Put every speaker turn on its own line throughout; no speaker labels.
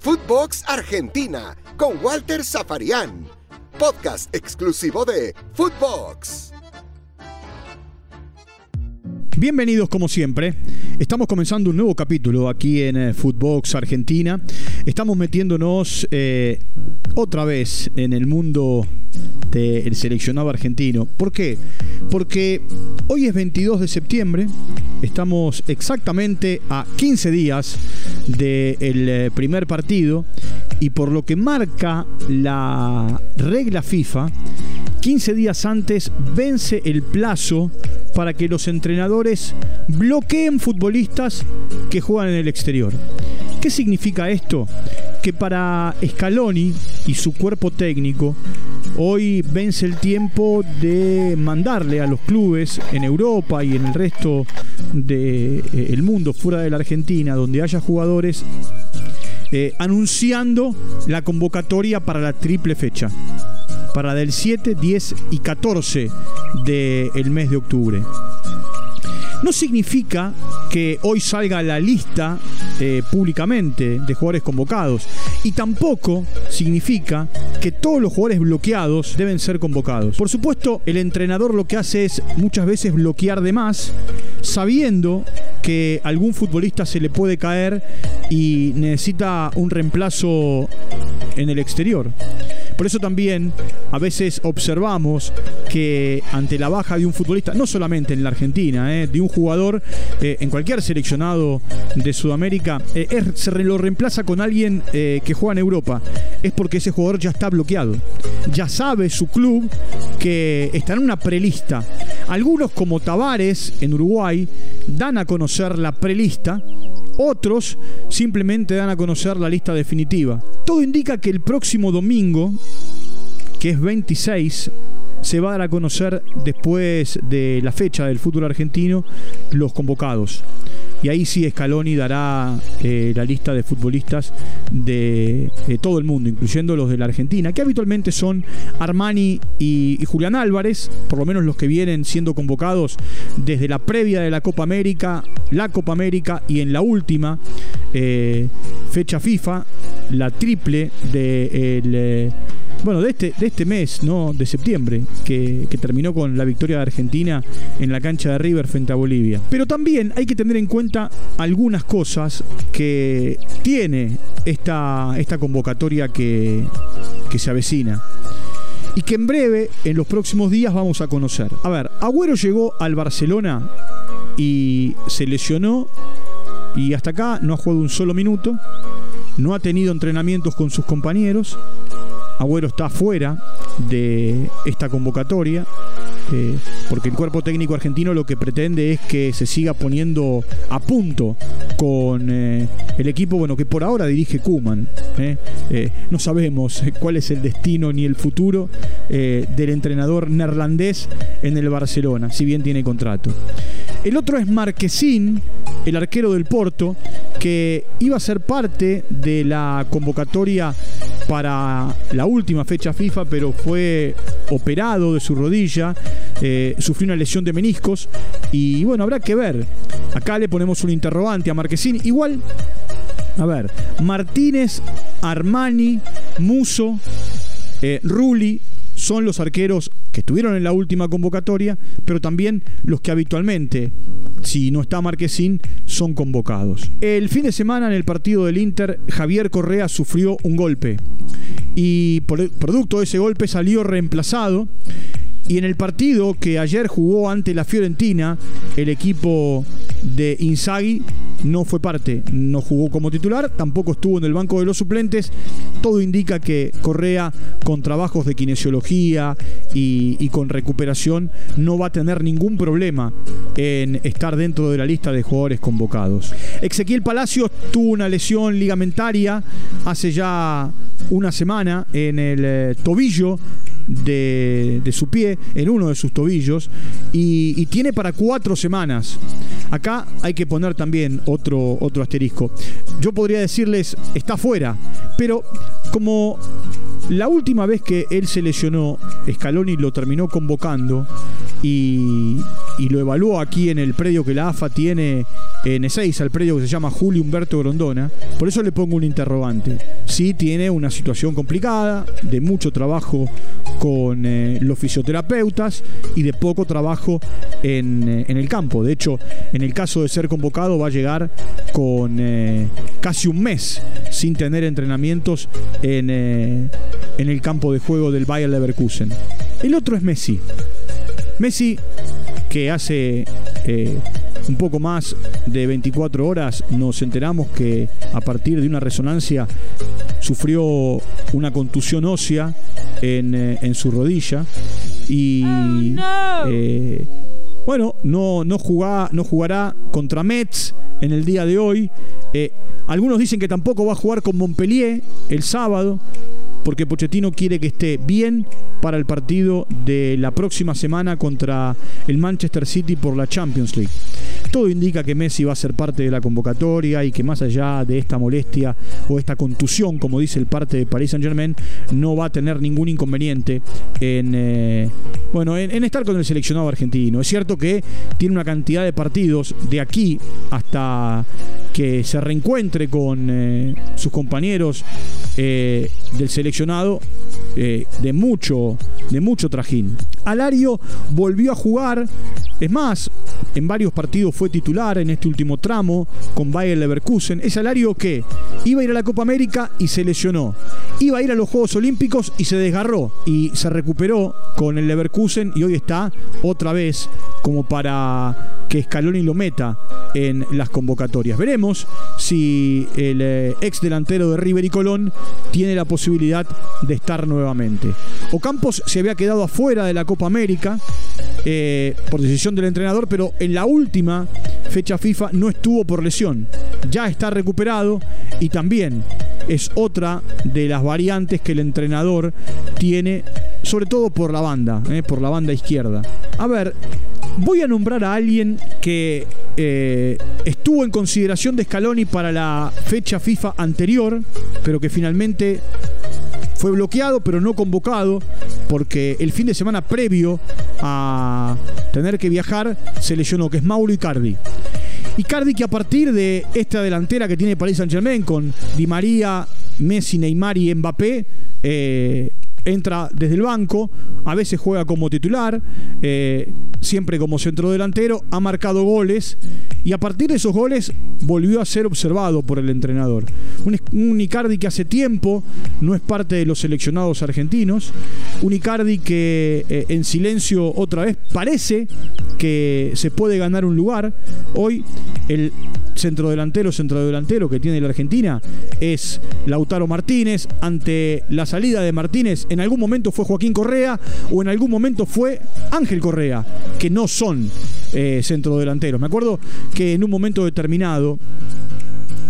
Footbox Argentina con Walter Zafarian. Podcast exclusivo de Footbox.
Bienvenidos como siempre. Estamos comenzando un nuevo capítulo aquí en eh, Footbox Argentina. Estamos metiéndonos eh, otra vez en el mundo del seleccionado argentino. ¿Por qué? Porque hoy es 22 de septiembre, estamos exactamente a 15 días del eh, primer partido y por lo que marca la regla FIFA, 15 días antes vence el plazo para que los entrenadores bloqueen futbolistas que juegan en el exterior. ¿Qué significa esto? Que para Scaloni y su cuerpo técnico, hoy vence el tiempo de mandarle a los clubes en Europa y en el resto del de, eh, mundo fuera de la Argentina, donde haya jugadores, eh, anunciando la convocatoria para la triple fecha para del 7, 10 y 14 del mes de octubre. No significa que hoy salga la lista eh, públicamente de jugadores convocados y tampoco significa que todos los jugadores bloqueados deben ser convocados. Por supuesto, el entrenador lo que hace es muchas veces bloquear de más, sabiendo que algún futbolista se le puede caer y necesita un reemplazo en el exterior. Por eso también a veces observamos que ante la baja de un futbolista, no solamente en la Argentina, eh, de un jugador eh, en cualquier seleccionado de Sudamérica, eh, se lo reemplaza con alguien que juega en Europa. Es porque ese jugador ya está bloqueado. Ya sabe su club que está en una prelista. Algunos como Tavares en Uruguay dan a conocer la prelista otros simplemente dan a conocer la lista definitiva. Todo indica que el próximo domingo, que es 26, se va a dar a conocer después de la fecha del fútbol argentino los convocados. Y ahí sí Scaloni dará eh, la lista de futbolistas de, todo el mundo, incluyendo los de la Argentina, que habitualmente son Armani y, Julián Álvarez, por lo menos los que vienen siendo convocados desde la previa de la Copa América, la Copa América y en la última eh, fecha FIFA, la triple de eh, bueno, de este, de este mes, ¿no? De septiembre, que, terminó con la victoria de Argentina en la cancha de River frente a Bolivia. Pero también hay que tener en cuenta algunas cosas que tiene esta, esta convocatoria que, que se avecina y que en breve, en los próximos días, vamos a conocer. A ver, Agüero llegó al Barcelona y se lesionó y hasta acá no ha jugado un solo minuto, no ha tenido entrenamientos con sus compañeros Agüero está fuera de esta convocatoria. Eh, porque el cuerpo técnico argentino lo que pretende es que se siga poniendo a punto con eh, el equipo bueno que por ahora dirige Kuman. Eh. no sabemos cuál es el destino ni el futuro del entrenador neerlandés en el Barcelona, si bien tiene contrato. El otro es Marquesín, el arquero del Porto, que iba a ser parte de la convocatoria para la última fecha FIFA, pero fue operado de su rodilla, eh, sufrió una lesión de meniscos y bueno, habrá que ver. Acá le ponemos un interrogante a Marquesín. Igual, a ver, Martínez, Armani, Muso, eh, Rulli son los arqueros que estuvieron en la última convocatoria, pero también los que habitualmente, si no está Marquesín, son convocados. El fin de semana en el partido del Inter, Javier Correa sufrió un golpe y producto de ese golpe salió reemplazado. Y en el partido que ayer jugó ante la Fiorentina, el equipo de Inzaghi no fue parte, no jugó como titular, tampoco estuvo en el banco de los suplentes. Todo indica que Correa, con trabajos de kinesiología y, con recuperación, no va a tener ningún problema en estar dentro de la lista de jugadores convocados. Ezequiel Palacios tuvo una lesión ligamentaria hace ya una semana en el eh, tobillo de, su pie, en uno de sus tobillos, y, tiene para cuatro semanas. Acá hay que poner también otro, otro asterisco. Yo podría decirles, está fuera, pero como la última vez que él se lesionó, Scaloni lo terminó convocando y, lo evaluó aquí en el predio que la AFA tiene en Ezeiza, el predio que se llama Julio Humberto Grondona. Por eso le pongo un interrogante. Sí tiene una situación complicada, de mucho trabajo con eh, los fisioterapeutas y de poco trabajo en, eh, en, el campo. De hecho, en el caso de ser convocado va a llegar con eh, casi un mes sin tener entrenamientos en, en el campo de juego del Bayer Leverkusen. El otro es Messi. Messi que hace un poco más de 24 horas nos enteramos que a partir de una resonancia sufrió una contusión ósea en, eh, en su rodilla y
Oh,
eh, bueno, no, no, jugará, no jugará contra Mets en el día de hoy. Eh, algunos dicen que tampoco va a jugar con Montpellier el sábado porque Pochettino quiere que esté bien para el partido de la próxima semana contra el Manchester City por la Champions League. Todo indica que Messi va a ser parte de la convocatoria y que más allá de esta molestia o esta contusión, como dice el parte de Paris Saint Germain, no va a tener ningún inconveniente en, eh, bueno, en, estar con el seleccionado argentino. Es cierto que tiene una cantidad de partidos de aquí hasta que se reencuentre con eh, sus compañeros eh, del seleccionado eh, de mucho de mucho trajín. Alario volvió a jugar, es más, en varios partidos fue titular en este último tramo con Bayer Leverkusen. Es Alario que iba a ir a la Copa América y se lesionó. Iba a ir a los Juegos Olímpicos y se desgarró y se recuperó con el Leverkusen y hoy está otra vez como para que Scaloni lo meta en las convocatorias. Veremos si el eh, ex delantero de River y Colón tiene la posibilidad de estar nuevamente. Ocampos se había quedado afuera de la Copa América eh, por decisión del entrenador, pero en la última fecha FIFA no estuvo por lesión. Ya está recuperado y también es otra de las variantes que el entrenador tiene, sobre todo por la banda, eh, por la banda izquierda. A ver, voy a nombrar a alguien que eh, estuvo en consideración de Scaloni para la fecha FIFA anterior, pero que finalmente fue bloqueado, pero no convocado, porque el fin de semana previo a tener que viajar se lesionó, que es Mauro Icardi. Icardi que a partir de esta delantera que tiene Paris Saint Germain con Di María, Messi, Neymar y Mbappé, eh, entra desde el banco, a veces juega como titular, eh, siempre como centrodelantero, ha marcado goles y a partir de esos goles volvió a ser observado por el entrenador. Un, un Icardi que hace tiempo no es parte de los seleccionados argentinos, un Icardi que eh, en silencio otra vez parece que se puede ganar un lugar. Hoy el centrodelantero, centrodelantero que tiene la Argentina es Lautaro Martínez. Ante la salida de Martínez, en algún momento fue Joaquín Correa o en algún momento fue Ángel Correa, que no son eh, centrodelanteros. Me acuerdo que en un momento determinado,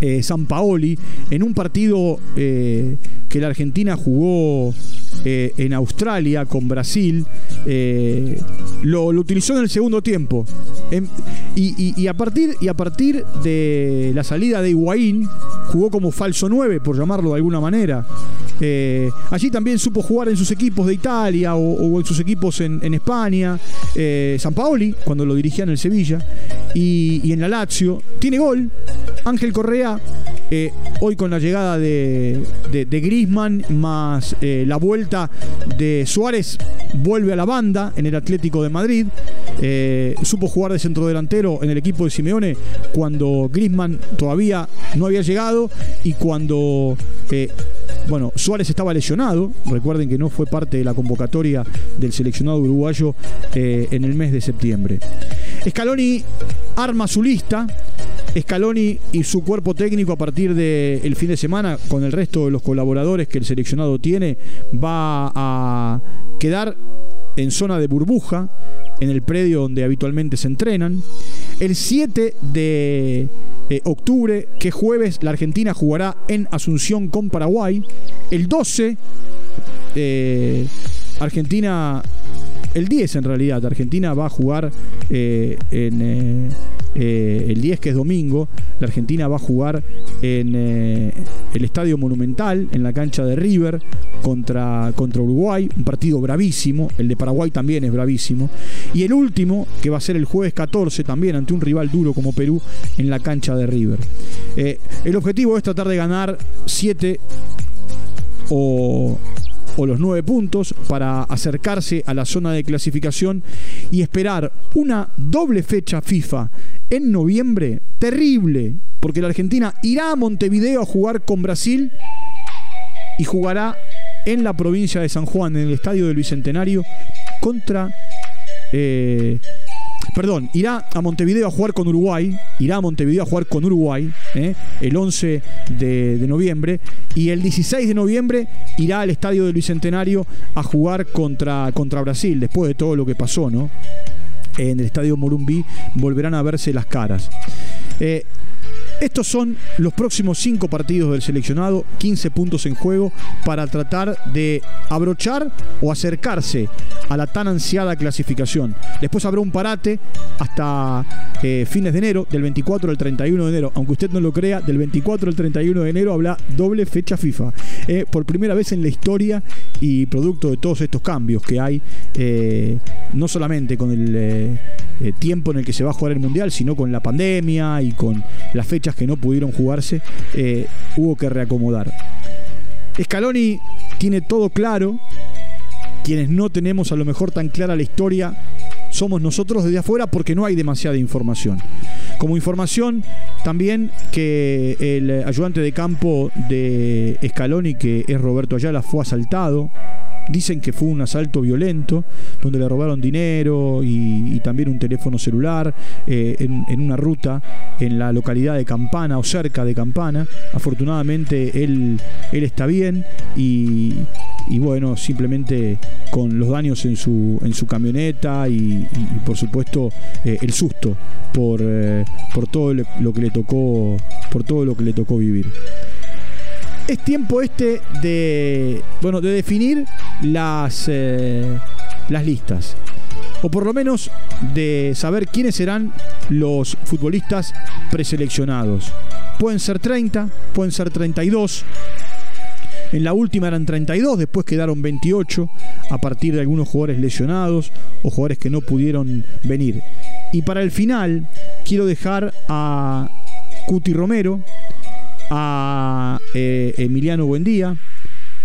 eh, San Paoli, en un partido eh, que la Argentina jugó eh, en Australia con Brasil, eh, lo, utilizó en el segundo tiempo. En, y, a partir, y a partir de la salida de Higuaín, jugó como falso 9, por llamarlo de alguna manera. Eh, allí también supo jugar en sus equipos de Italia o, en sus equipos en, España. San Paoli, cuando lo dirigía en el Sevilla. Y en la Lazio. Tiene gol. Ángel Correa, eh, hoy con la llegada de, de, Grisman, más eh, la vuelta de Suárez, vuelve a la banda en el Atlético de Madrid. Eh, supo jugar de centrodelantero en el equipo de Simeone cuando Grisman todavía no había llegado y cuando bueno, Suárez estaba lesionado. Recuerden que no fue parte de la convocatoria del seleccionado uruguayo en el mes de septiembre. Scaloni arma su lista. Scaloni y su cuerpo técnico a partir del el fin de semana, con el resto de los colaboradores que el seleccionado tiene, va a quedar en zona de burbuja, en el predio donde habitualmente se entrenan. El 7 de eh, octubre, que jueves, la Argentina jugará en Asunción con Paraguay. El 12, eh, Argentina, el 10 en realidad, Argentina va a jugar eh, en, eh, el 10 que es domingo, la Argentina va a jugar en eh, el Estadio Monumental, en la cancha de River, contra, contra Uruguay, un partido bravísimo, el de Paraguay también es bravísimo, y el último, que va a ser el jueves 14 también, ante un rival duro como Perú, en la cancha de River. el objetivo es tratar de ganar 7 o o los nueve puntos para acercarse a la zona de clasificación y esperar una doble fecha FIFA en noviembre terrible, porque la Argentina irá a Montevideo a jugar con Brasil y jugará en la provincia de San Juan, en el estadio del Bicentenario, contra eh, perdón, irá a Montevideo a jugar con Uruguay, irá a Montevideo a jugar con Uruguay ¿eh? el 11 de, noviembre y el 16 de noviembre irá al estadio del Bicentenario a jugar contra, contra Brasil, después de todo lo que pasó, ¿no? En el estadio Morumbí volverán a verse las caras. Eh, estos son los próximos cinco partidos del seleccionado, 15 puntos en juego para tratar de abrochar o acercarse a la tan ansiada clasificación. Después habrá un parate hasta eh, fines de enero, del 24 al 31 de enero. Aunque usted no lo crea, del 24 al 31 de enero habrá doble fecha FIFA. Eh, por primera vez en la historia y producto de todos estos cambios que hay, eh, no solamente con el tiempo en el que se va a jugar el Mundial, sino con la pandemia y con las que no pudieron jugarse, hubo que reacomodar. Scaloni tiene todo claro, quienes no tenemos a lo mejor tan clara la historia somos nosotros desde afuera porque no hay demasiada información. Como información, también que el ayudante de campo de Scaloni, que es Roberto Ayala, fue asaltado. Dicen que fue un asalto violento, donde le robaron dinero y, también un teléfono celular eh, en, una ruta en la localidad de Campana o cerca de Campana. Afortunadamente él, él está bien y, bueno, simplemente con los daños en su, en su camioneta y, por supuesto eh, el susto por, eh, por todo lo que le tocó por todo lo que le tocó vivir. Es tiempo este de bueno de definir las, eh, las listas o por lo menos de saber quiénes serán los futbolistas preseleccionados. Pueden ser 30, pueden ser 32, en la última eran 32, después quedaron 28 a partir de algunos jugadores lesionados o jugadores que no pudieron venir. Y para el final quiero dejar a Cuti Romero, a eh, Emiliano Buendía,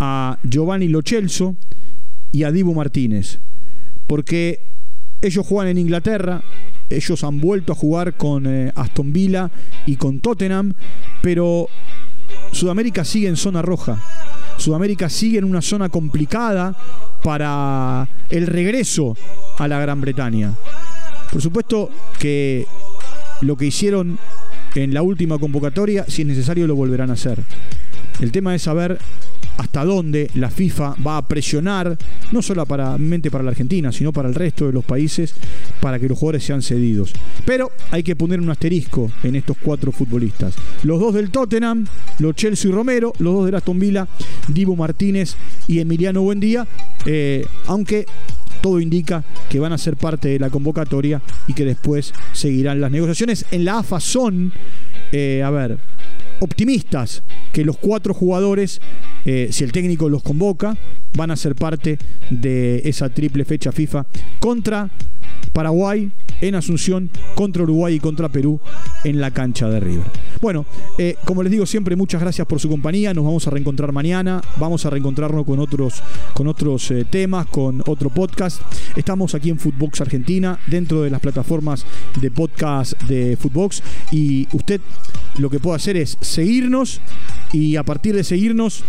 a Giovanni Lochelso y a Divo Martínez. Porque ellos juegan en Inglaterra, ellos han vuelto a jugar con eh, Aston Villa y con Tottenham, pero Sudamérica sigue en zona roja. Sudamérica sigue en una zona complicada para el regreso a la Gran Bretaña. Por supuesto que lo que hicieron en la última convocatoria, si es necesario, lo volverán a hacer. El tema es saber hasta dónde la FIFA va a presionar, no solamente para la Argentina, sino para el resto de los países, para que los jugadores sean cedidos. Pero hay que poner un asterisco en estos cuatro futbolistas. Los dos del Tottenham, los Chelsea y Romero, los dos de Aston Villa, Divo Martínez y Emiliano Buendía, eh, aunque todo indica que van a ser parte de la convocatoria y que después seguirán las negociaciones. En la AFA son, eh, a ver, optimistas que los cuatro jugadores, eh, si el técnico los convoca, van a ser parte de esa triple fecha FIFA contra Paraguay en Asunción, contra Uruguay y contra Perú en la cancha de River. Bueno, eh, como les digo siempre, muchas gracias por su compañía. Nos vamos a reencontrar mañana. Vamos a reencontrarnos con otros, con otros eh, temas, con otro podcast. Estamos aquí en Footbox Argentina, dentro de las plataformas de podcast de Footbox. Y usted lo que puede hacer es seguirnos y a partir de seguirnos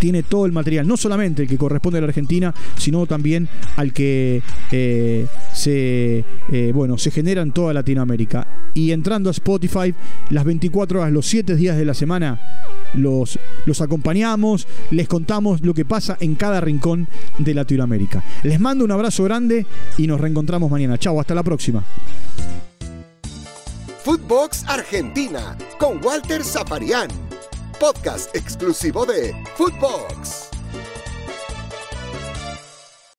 tiene todo el material, no solamente el que corresponde a la Argentina, sino también al que eh, se, eh, bueno, se genera en toda Latinoamérica. Y entrando a Spotify, las 24 horas, los 7 días de la semana, los, acompañamos, les contamos lo que pasa en cada rincón de Latinoamérica. Les mando un abrazo grande y nos reencontramos mañana. Chao, hasta la próxima.
Footbox Argentina con Walter podcast exclusivo de Footbox.